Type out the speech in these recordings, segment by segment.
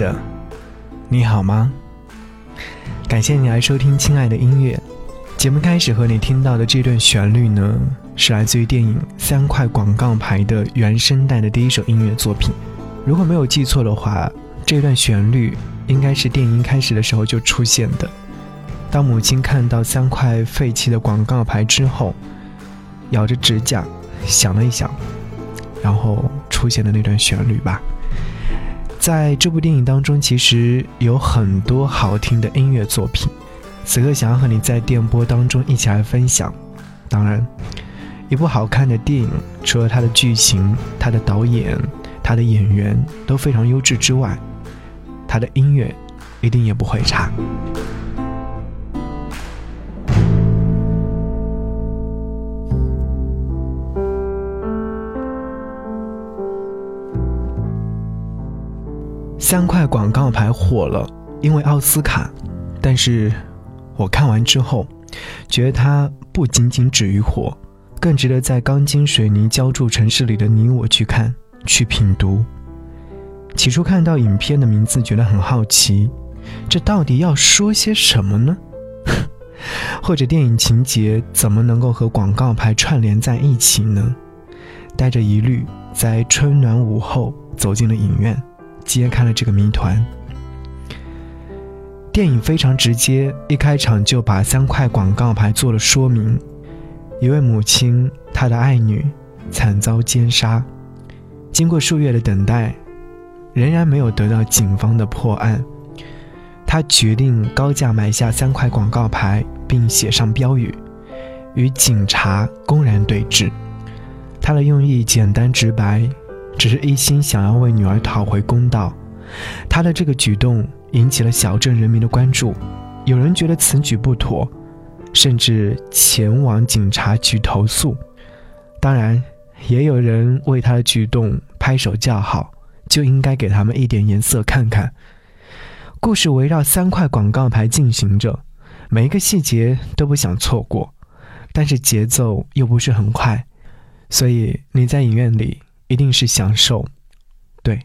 的，你好吗？感谢你来收听《亲爱的音乐》节目。开始和你听到的这段旋律呢，是来自于电影《三块广告牌》的原声带的第一首音乐作品。如果没有记错的话，这段旋律应该是电影开始的时候就出现的。当母亲看到三块废弃的广告牌之后，咬着指甲想了一想，然后出现的那段旋律吧。在这部电影当中，其实有很多好听的音乐作品。此刻想要和你在电波当中一起来分享。当然，一部好看的电影，除了它的剧情、它的导演、它的演员都非常优质之外，它的音乐一定也不会差。三块广告牌火了，因为奥斯卡。但是，我看完之后，觉得它不仅仅止于火，更值得在钢筋水泥浇筑城市里的你我去看、去品读。起初看到影片的名字，觉得很好奇，这到底要说些什么呢？或者电影情节怎么能够和广告牌串联在一起呢？带着疑虑，在春暖午后走进了影院。揭开了这个谜团。电影非常直接，一开场就把三块广告牌做了说明。一位母亲，她的爱女惨遭奸杀，经过数月的等待，仍然没有得到警方的破案。她决定高价买下三块广告牌，并写上标语，与警察公然对峙。她的用意简单直白。只是一心想要为女儿讨回公道，他的这个举动引起了小镇人民的关注，有人觉得此举不妥，甚至前往警察局投诉。当然，也有人为他的举动拍手叫好，就应该给他们一点颜色看看。故事围绕三块广告牌进行着，每一个细节都不想错过，但是节奏又不是很快，所以你在影院里。一定是享受，对，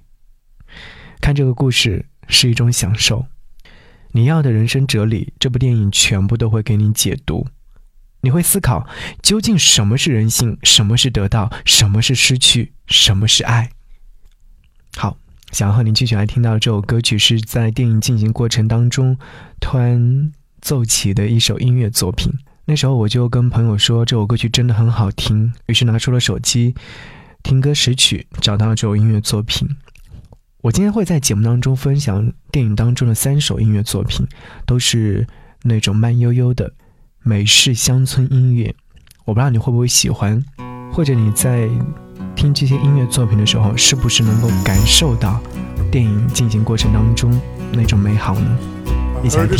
看这个故事是一种享受。你要的人生哲理，这部电影全部都会给你解读。你会思考，究竟什么是人性，什么是得到，什么是失去，什么是爱。好，想要和你继续来听到这首歌曲，是在电影进行过程当中突然奏起的一首音乐作品。那时候我就跟朋友说，这首歌曲真的很好听，于是拿出了手机。听歌识曲，找到了这首音乐作品。我今天会在节目当中分享电影当中的三首音乐作品，都是那种慢悠悠的美式乡村音乐。我不知道你会不会喜欢，或者你在听这些音乐作品的时候，是不是能够感受到电影进行过程当中那种美好呢？一起来听。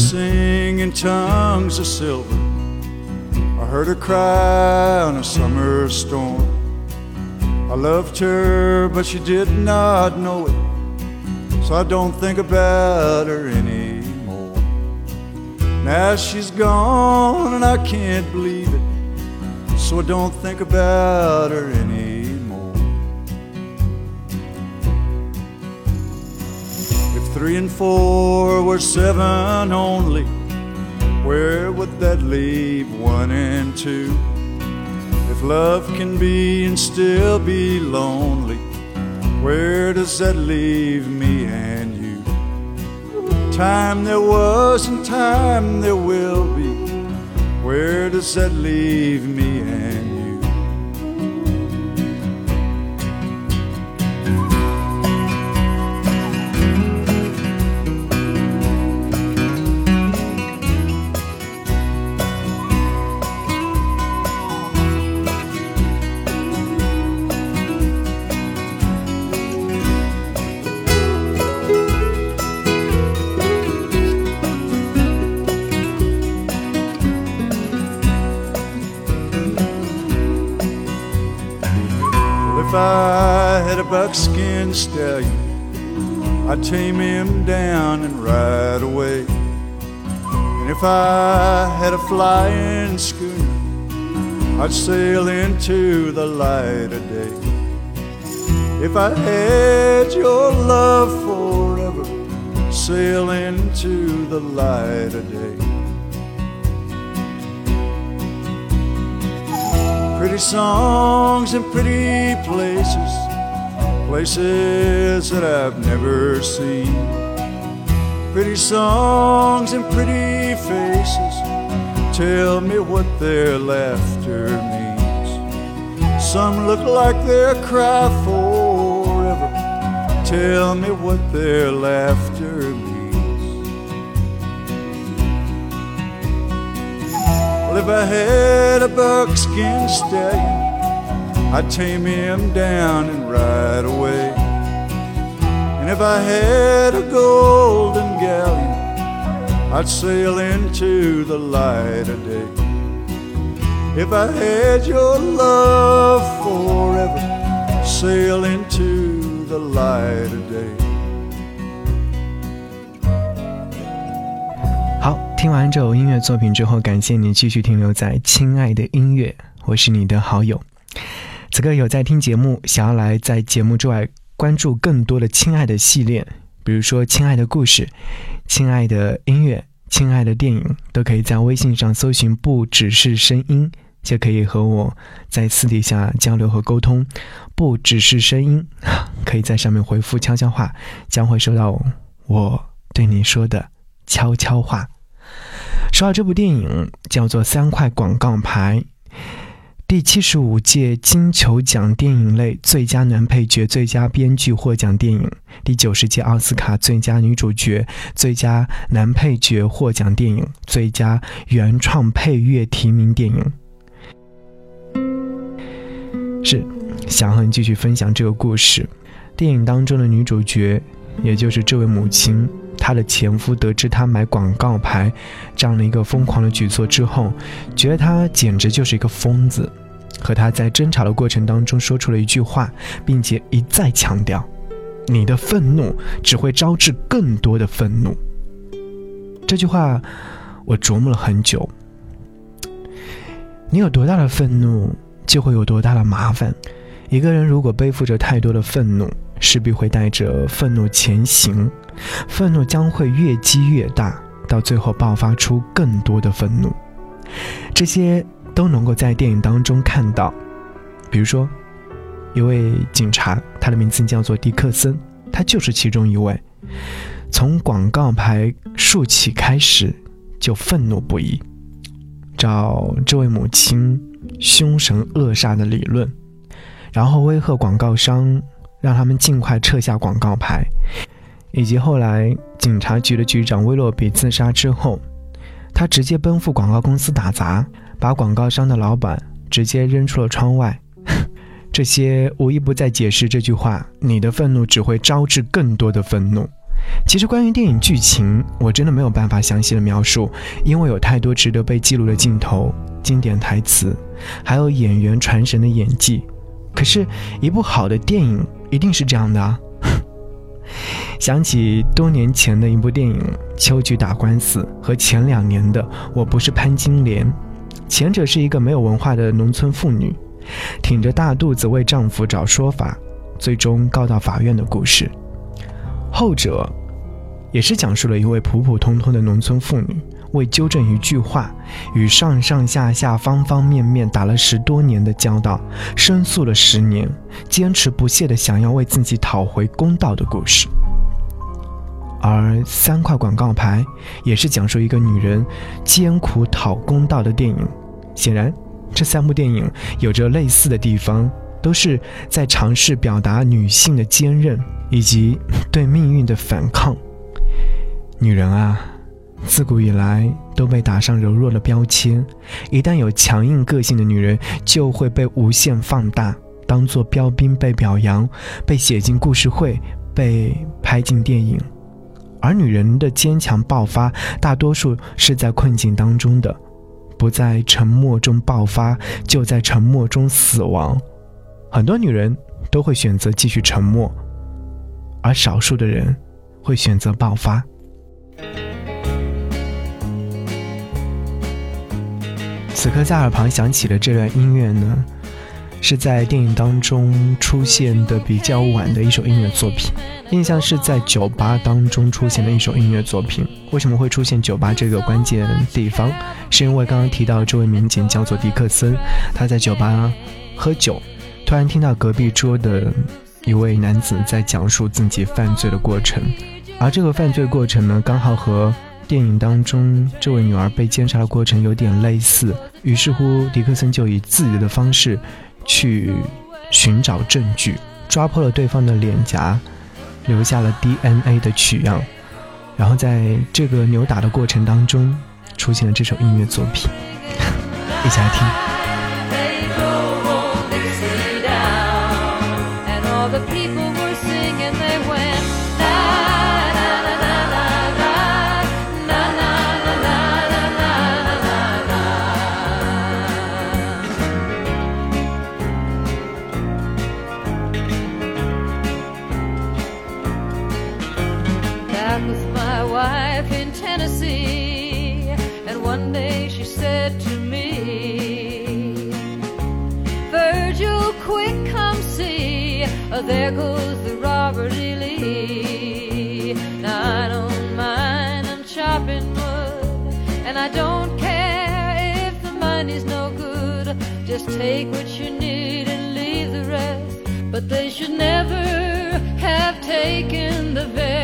I loved her, but she did not know it. So I don't think about her anymore. Now she's gone and I can't believe it. So I don't think about her anymore. If three and four were seven only, where would that leave one and two? Love can be and still be lonely, where does that leave me and you? Time there was and time there will be, where does that leave me and you? A stallion, I'd tame him down and ride away. And if I had a flying schooner, I'd sail into the light of day. If I had your love forever, sail into the light of day. Pretty songs and pretty places, places that I've never seen. Pretty songs and pretty faces, tell me what their laughter means. Some look like they'll cry forever, tell me what their laughter means. Well, if I had a buckskin stallion, I'd tame him down and ride away. And if I had a golden galleon, I'd sail into the light of day. If I had your love forever, sail into the light of day. 好，听完这首音乐作品之后，感谢你继续停留在“亲爱的音乐”，我是你的好友。此刻有在听节目，想要来在节目之外关注更多的“亲爱的”系列，比如说“亲爱的故事”、“亲爱的音乐”、“亲爱的电影”，都可以在微信上搜寻“不只是声音”，就可以和我在私底下交流和沟通。不只是声音，可以在上面回复悄悄话，将会收到我对你说的悄悄话。说到这部电影，叫做《三块广告牌》，第七十五届金球奖电影类最佳男配角、最佳编剧获奖电影，第九十届奥斯卡最佳女主角、最佳男配角获奖电影，最佳原创配乐提名电影。是，想和你继续分享这个故事。电影当中的女主角，也就是这位母亲。她的前夫得知她买广告牌这样的一个疯狂的举措之后，觉得她简直就是一个疯子，和她在争吵的过程当中说出了一句话，并且一再强调：“你的愤怒只会招致更多的愤怒。”这句话我琢磨了很久。你有多大的愤怒，就会有多大的麻烦。一个人如果背负着太多的愤怒，势必会带着愤怒前行，愤怒将会越积越大，到最后爆发出更多的愤怒。这些都能够在电影当中看到。比如说，一位警察，他的名字叫做迪克森，他就是其中一位。从广告牌竖起开始，就愤怒不已。找这位母亲凶神恶煞的理论，然后威吓广告商。让他们尽快撤下广告牌，以及后来警察局的局长威洛比自杀之后，他直接奔赴广告公司打砸，把广告商的老板直接扔出了窗外。这些无一不在解释这句话：你的愤怒只会招致更多的愤怒。其实关于电影剧情，我真的没有办法详细的描述，因为有太多值得被记录的镜头、经典台词，还有演员传神的演技。可是，一部好的电影一定是这样的啊！想起多年前的一部电影《秋菊打官司》和前两年的《我不是潘金莲》，前者是一个没有文化的农村妇女，挺着大肚子为丈夫找说法，最终告到法院的故事；后者，也是讲述了一位普普通通的农村妇女。为纠正一句话，与上上下下方方面面打了十多年的交道，申诉了十年，坚持不懈的想要为自己讨回公道的故事。而三块广告牌也是讲述一个女人艰苦讨公道的电影。显然，这三部电影有着类似的地方，都是在尝试表达女性的坚韧以及 对命运的反抗。女人啊！自古以来都被打上柔弱的标签，一旦有强硬个性的女人，就会被无限放大，当做标兵被表扬，被写进故事会，被拍进电影。而女人的坚强爆发，大多数是在困境当中的，不在沉默中爆发，就在沉默中死亡。很多女人都会选择继续沉默，而少数的人会选择爆发。此刻在耳旁响起的这段音乐呢，是在电影当中出现的比较晚的一首音乐作品，印象是在酒吧当中出现的一首音乐作品。为什么会出现酒吧这个关键地方？是因为刚刚提到这位民警叫做迪克森，他在酒吧喝酒，突然听到隔壁桌的一位男子在讲述自己犯罪的过程，而这个犯罪过程呢，刚好和电影当中这位女儿被奸杀的过程有点类似。于是乎，迪克森就以自己的方式。去寻找证据，抓破了对方的脸颊，留下了 DNA 的取样，然后在这个扭打的过程当中，出现了这首音乐作品，一起来听。Oh, there goes the Robert E. Lee. Now I don't mind, I'm chopping wood, and I don't care if the money's no good. Just take what you need and leave the rest. But they should never have taken the very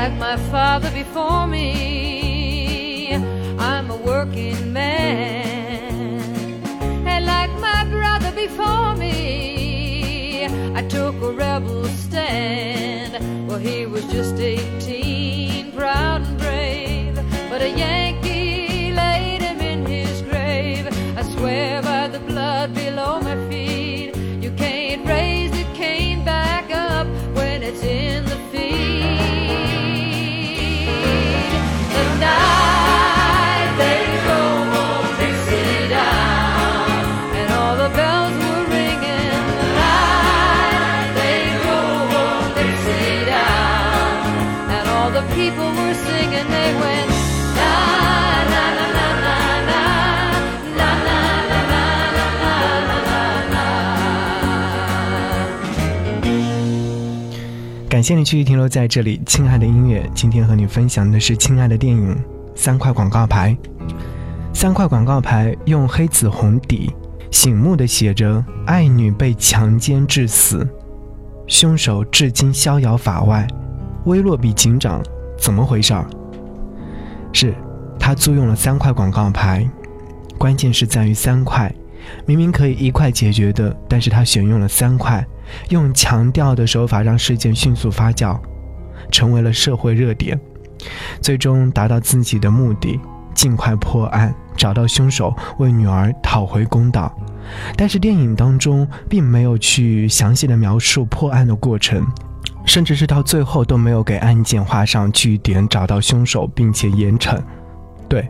Like my father before me, I'm a working man, and like my brother before me. I took a rebel stand. Well, he was just 18, 感谢你继续停留在这里，亲爱的音乐。今天和你分享的是亲爱的电影三块广告牌，三块广告牌用黑紫红底，醒目的写着“爱女被强奸致死，凶手至今逍遥法外”。威洛比警长。怎么回事？是，他租用了三块广告牌，关键是在于三块，明明可以一块解决的，但是他选用了三块，用强调的手法让事件迅速发酵，成为了社会热点，最终达到自己的目的，尽快破案，找到凶手，为女儿讨回公道。但是电影当中并没有去详细的描述破案的过程。甚至是到最后都没有给案件画上句点，找到凶手并且严惩。对，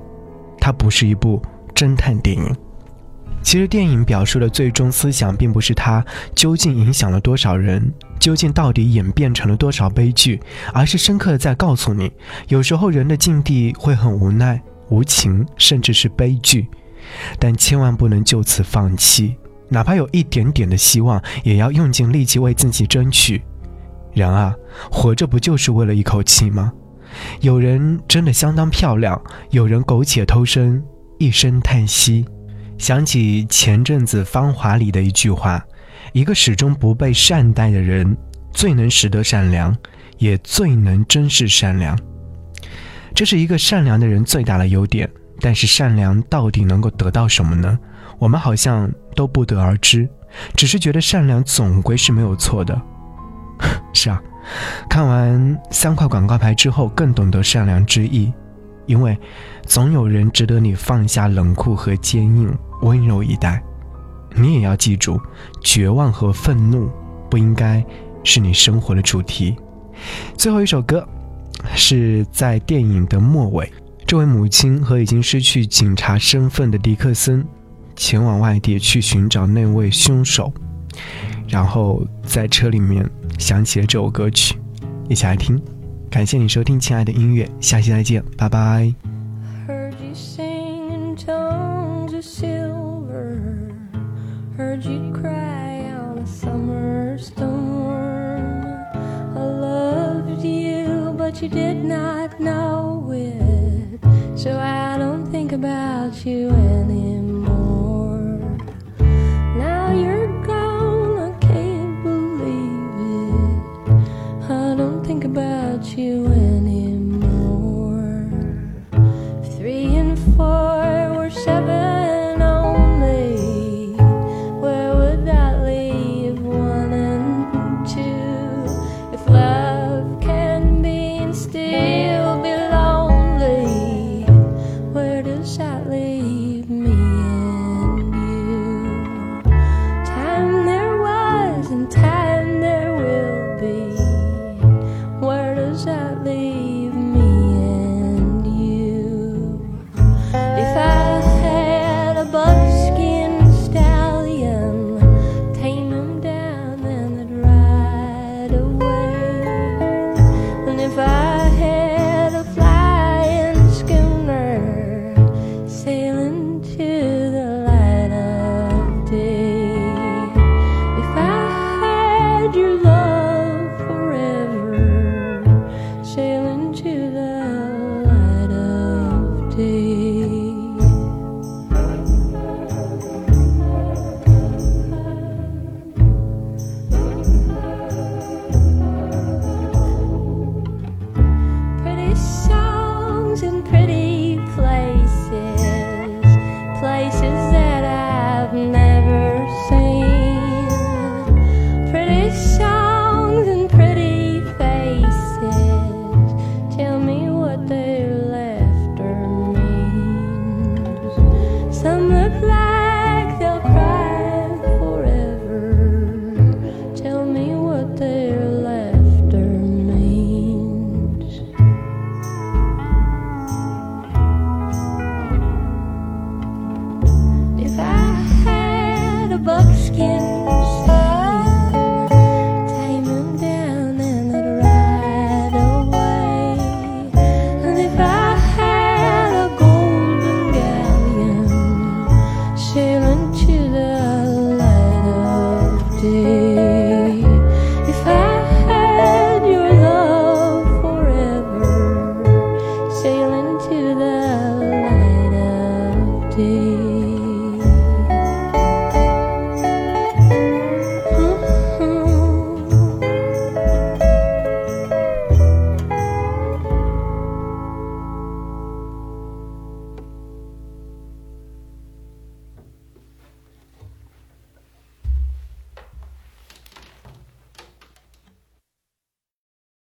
它不是一部侦探电影。其实电影表述的最终思想，并不是它究竟影响了多少人，究竟到底演变成了多少悲剧，而是深刻的在告诉你，有时候人的境地会很无奈、无情，甚至是悲剧，但千万不能就此放弃，哪怕有一点点的希望，也要用尽力气为自己争取。人啊，活着不就是为了一口气吗？有人真的相当漂亮，有人苟且偷生，一声叹息。想起前阵子《芳华》里的一句话：“一个始终不被善待的人，最能识得善良，也最能珍视善良。”这是一个善良的人最大的优点。但是善良到底能够得到什么呢？我们好像都不得而知，只是觉得善良总归是没有错的。是啊，看完三块广告牌之后，更懂得善良之意。因为总有人值得你放下冷酷和坚硬，温柔以待。你也要记住，绝望和愤怒不应该是你生活的主题。最后一首歌是在电影的末尾，这位母亲和已经失去警察身份的迪克森前往外地去寻找那位凶手，然后在车里面响起了这首歌曲，一起来听。感谢你收听，亲爱的音乐，下期再见，拜拜。you in.